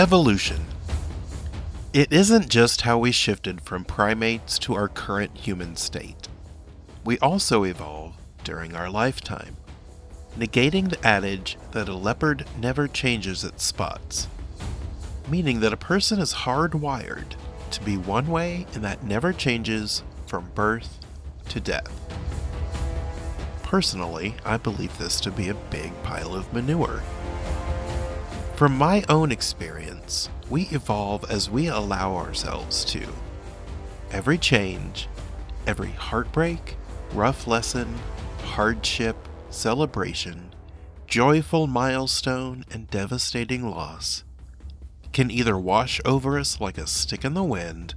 Evolution. It isn't just how we shifted from primates to our current human state. We also evolve during our lifetime, negating the adage that a leopard never changes its spots, meaning that a person is hardwired to be one way and that never changes from birth to death. Personally, I believe this to be a big pile of manure. From my own experience, we evolve as we allow ourselves to. Every change, every heartbreak, rough lesson, hardship, celebration, joyful milestone, and devastating loss can either wash over us like a stick in the wind,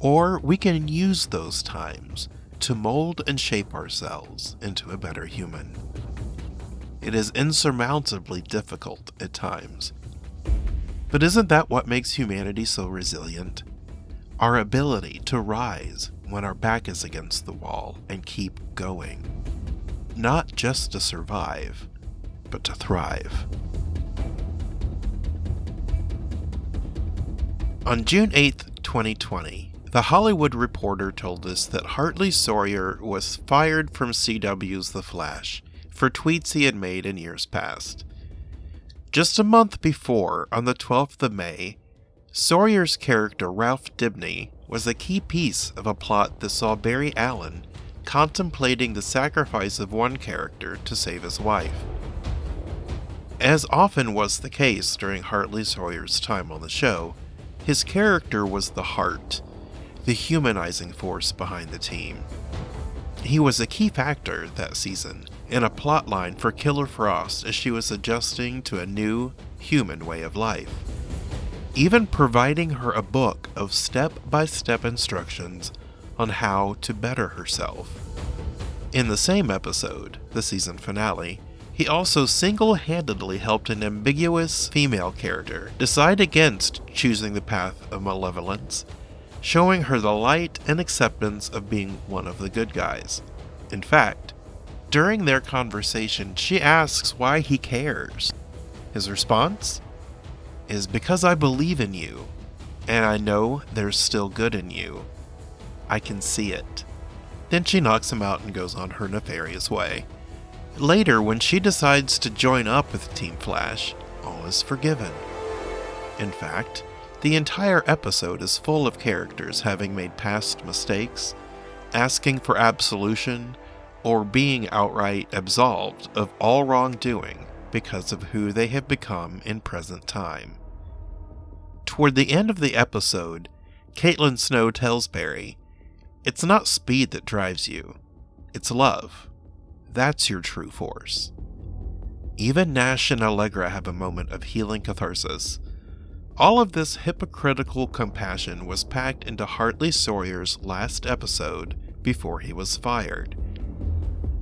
or we can use those times to mold and shape ourselves into a better human. It is insurmountably difficult at times. But isn't that what makes humanity so resilient? Our ability to rise when our back is against the wall and keep going. Not just to survive, but to thrive. On June 8, 2020, the Hollywood Reporter told us that Hartley Sawyer was fired from CW's The Flash for tweets he had made in years past. Just a month before, on the 12th of May, Sawyer's character Ralph Dibny was a key piece of a plot that saw Barry Allen contemplating the sacrifice of one character to save his wife. As often was the case during Hartley Sawyer's time on the show, his character was the heart, the humanizing force behind the team. He was a key factor that season in a plotline for Killer Frost as she was adjusting to a new, human way of life. Even providing her a book of step by step instructions on how to better herself. In the same episode, the season finale, he also single handedly helped an ambiguous female character decide against choosing the path of malevolence showing her the light and acceptance of being one of the good guys. In fact, during their conversation, she asks why he cares. His response is because I believe in you, and I know there's still good in you. I can see it. Then she knocks him out and goes on her nefarious way. Later, when she decides to join up with Team Flash, all is forgiven. In fact, the entire episode is full of characters having made past mistakes, asking for absolution, or being outright absolved of all wrongdoing because of who they have become in present time. Toward the end of the episode, Caitlin Snow tells Barry, It's not speed that drives you, it's love. That's your true force. Even Nash and Allegra have a moment of healing catharsis all of this hypocritical compassion was packed into Hartley Sawyer's last episode before he was fired.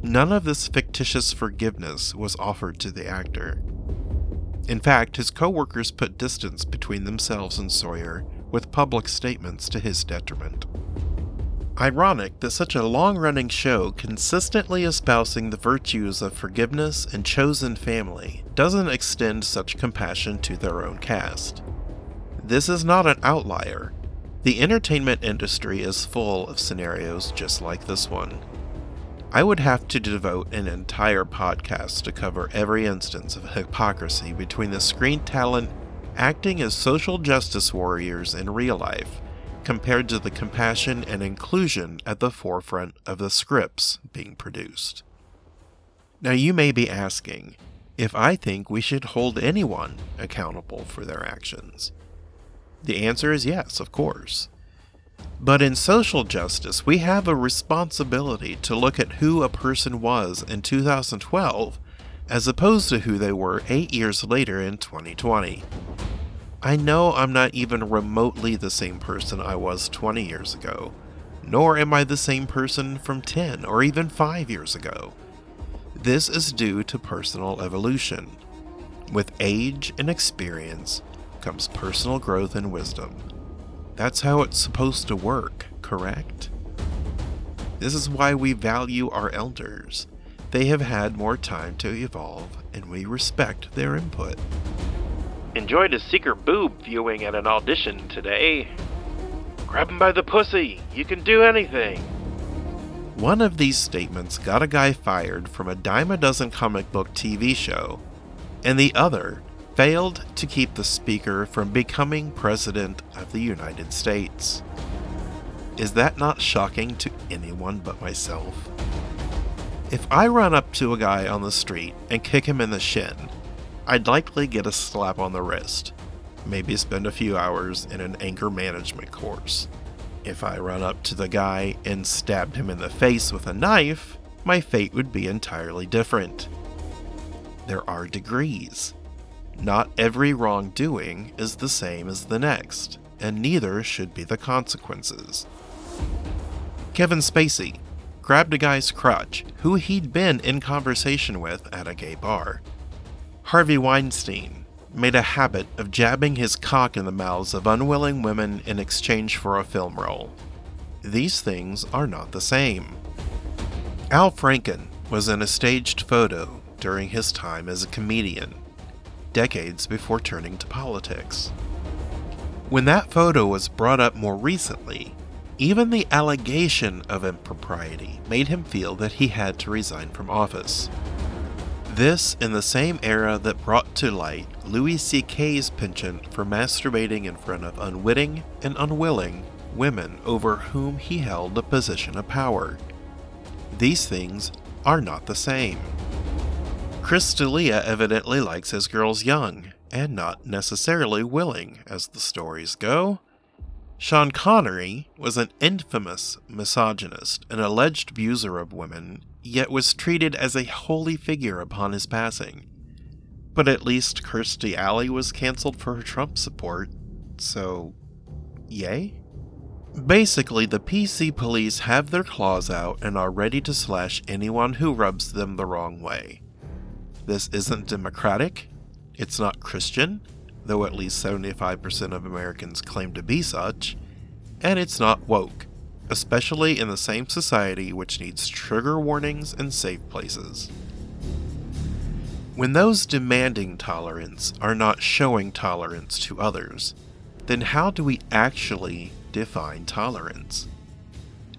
None of this fictitious forgiveness was offered to the actor. In fact, his coworkers put distance between themselves and Sawyer with public statements to his detriment. Ironic that such a long running show consistently espousing the virtues of forgiveness and chosen family doesn't extend such compassion to their own cast. This is not an outlier. The entertainment industry is full of scenarios just like this one. I would have to devote an entire podcast to cover every instance of hypocrisy between the screen talent acting as social justice warriors in real life compared to the compassion and inclusion at the forefront of the scripts being produced. Now, you may be asking if I think we should hold anyone accountable for their actions. The answer is yes, of course. But in social justice, we have a responsibility to look at who a person was in 2012 as opposed to who they were eight years later in 2020. I know I'm not even remotely the same person I was 20 years ago, nor am I the same person from 10 or even 5 years ago. This is due to personal evolution. With age and experience, comes personal growth and wisdom. That's how it's supposed to work, correct? This is why we value our elders. They have had more time to evolve, and we respect their input. Enjoyed a secret boob viewing at an audition today. Grab him by the pussy. You can do anything. One of these statements got a guy fired from a dime a dozen comic book TV show, and the other failed to keep the speaker from becoming President of the United States. Is that not shocking to anyone but myself? If I run up to a guy on the street and kick him in the shin, I'd likely get a slap on the wrist, maybe spend a few hours in an anger management course. If I run up to the guy and stabbed him in the face with a knife, my fate would be entirely different. There are degrees. Not every wrongdoing is the same as the next, and neither should be the consequences. Kevin Spacey grabbed a guy's crotch who he'd been in conversation with at a gay bar. Harvey Weinstein made a habit of jabbing his cock in the mouths of unwilling women in exchange for a film role. These things are not the same. Al Franken was in a staged photo during his time as a comedian, decades before turning to politics. When that photo was brought up more recently, even the allegation of impropriety made him feel that he had to resign from office. This in the same era that brought to light Louis C.K.'s penchant for masturbating in front of unwitting and unwilling women over whom he held a position of power. These things are not the same. Chris evidently likes his girls young, and not necessarily willing, as the stories go. Sean Connery was an infamous misogynist, an alleged abuser of women, yet was treated as a holy figure upon his passing. But at least Kirstie Alley was cancelled for her Trump support, so yay? Basically, the PC police have their claws out and are ready to slash anyone who rubs them the wrong way. This isn't democratic, it's not Christian, though at least 75% of Americans claim to be such, and it's not woke, especially in the same society which needs trigger warnings and safe places. When those demanding tolerance are not showing tolerance to others, then how do we actually define tolerance?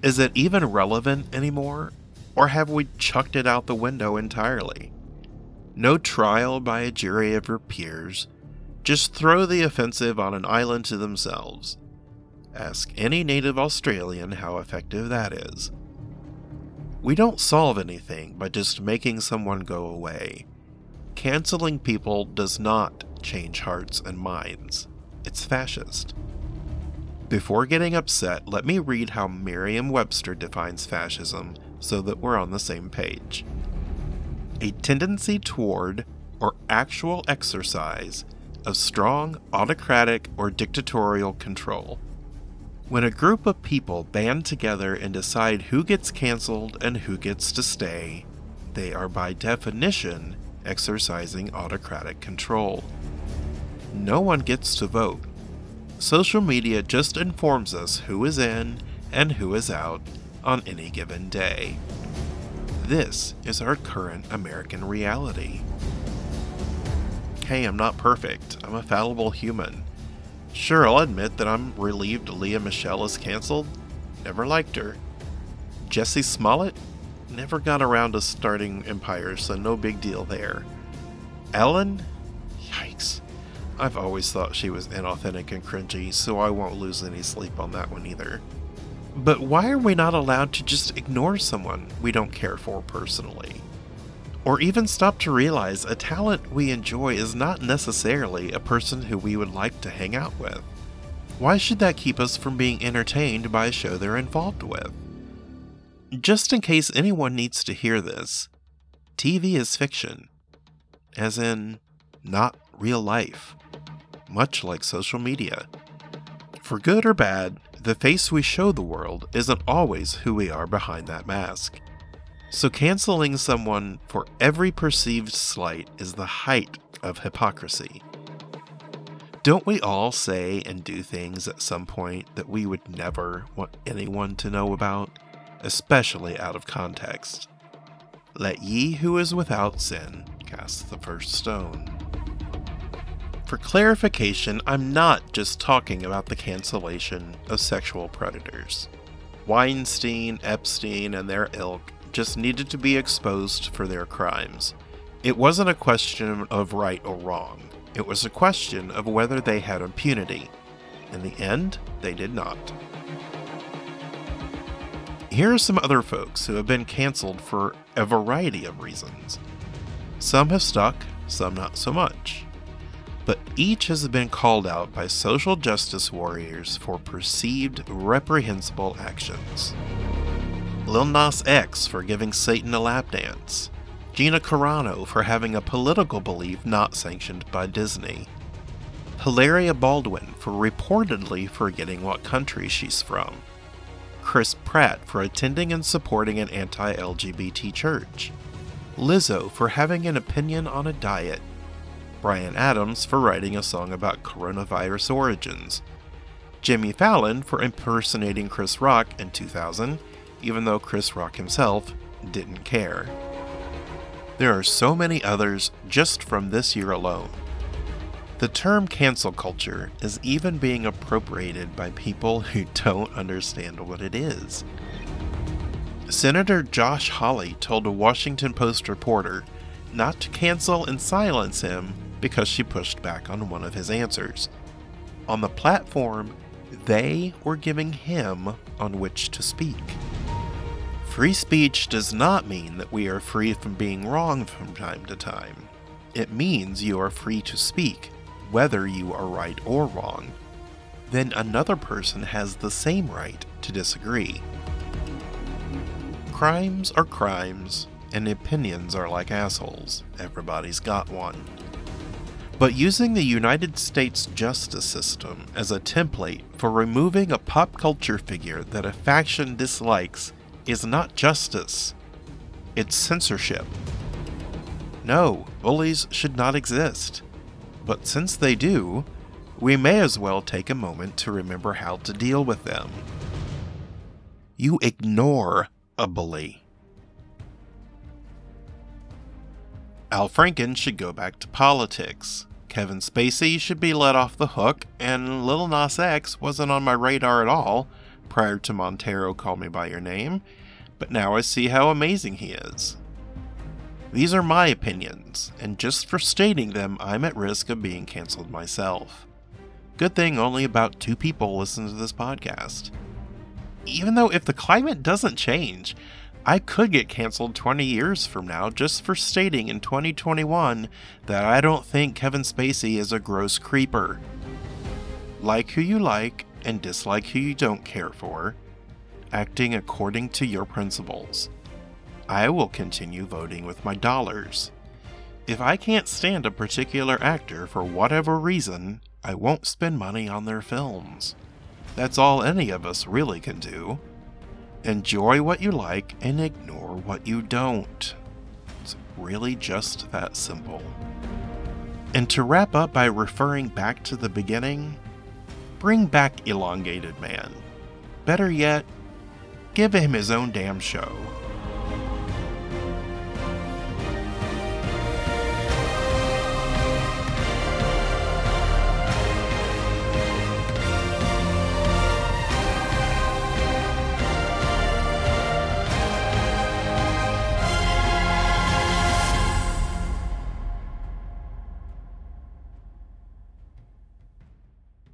Is it even relevant anymore, or have we chucked it out the window entirely? No trial by a jury of your peers, just throw the offensive on an island to themselves. Ask any native Australian how effective that is. We don't solve anything by just making someone go away. Canceling people does not change hearts and minds. It's fascist. Before getting upset, let me read how Merriam Webster defines fascism so that we're on the same page. A tendency toward, or actual exercise, of strong autocratic or dictatorial control. When a group of people band together and decide who gets canceled and who gets to stay, they are by definition exercising autocratic control. No one gets to vote. Social media just informs us who is in and who is out on any given day. This is our current American reality hey, I'm not perfect. I'm a fallible human. Sure, I'll admit that I'm relieved Lea Michele is canceled. Never liked her. Jussie Smollett? Never got around to starting Empire, so no big deal there. Ellen? Yikes. I've always thought she was inauthentic and cringy, so I won't lose any sleep on that one either. But why are we not allowed to just ignore someone we don't care for personally? or even stop to realize a talent we enjoy is not necessarily a person who we would like to hang out with. Why should that keep us from being entertained by a show they're involved with? Just in case anyone needs to hear this, TV is fiction, as in, not real life, much like social media. For good or bad, the face we show the world isn't always who we are behind that mask. So, canceling someone for every perceived slight is the height of hypocrisy. Don't we all say and do things at some point that we would never want anyone to know about, especially out of context? Let ye who is without sin cast the first stone. For clarification, I'm not just talking about the cancellation of sexual predators. Weinstein, Epstein, and their ilk just needed to be exposed for their crimes. It wasn't a question of right or wrong, it was a question of whether they had impunity. In the end, they did not. Here are some other folks who have been canceled for a variety of reasons. Some have stuck, some not so much. But each has been called out by social justice warriors for perceived reprehensible actions. Lil Nas X for giving Satan a lap dance, Gina Carano for having a political belief not sanctioned by Disney, Hilaria Baldwin for reportedly forgetting what country she's from, Chris Pratt for attending and supporting an anti LGBT church, Lizzo for having an opinion on a diet, Bryan Adams for writing a song about coronavirus origins, Jimmy Fallon for impersonating Chris Rock in 2000, even though Chris Rock himself didn't care. There are so many others just from this year alone. The term cancel culture is even being appropriated by people who don't understand what it is. Senator Josh Hawley told a Washington Post reporter not to cancel and silence him because she pushed back on one of his answers. On the platform, they were giving him on which to speak. Free speech does not mean that we are free from being wrong from time to time. It means you are free to speak, whether you are right or wrong. Then another person has the same right to disagree. Crimes are crimes, and opinions are like assholes. Everybody's got one. But using the United States justice system as a template for removing a pop culture figure that a faction dislikes is not justice, it's censorship. No, bullies should not exist. But since they do, we may as well take a moment to remember how to deal with them. You ignore a bully. Al Franken should go back to politics. Kevin Spacey should be let off the hook, and Lil Nas X wasn't on my radar at all prior to Montero Call Me By Your Name, but now I see how amazing he is. These are my opinions, and just for stating them, I'm at risk of being cancelled myself. Good thing only about two people listen to this podcast even though if the climate doesn't change, I could get canceled 20 years from now just for stating in 2021 that I don't think Kevin Spacey is a gross creeper. Like who you like and dislike who you don't care for, acting according to your principles. I will continue voting with my dollars. If I can't stand a particular actor for whatever reason, I won't spend money on their films. That's all any of us really can do. Enjoy what you like and ignore what you don't. It's really just that simple. And to wrap up by referring back to the beginning, bring back Elongated Man. Better yet, give him his own damn show.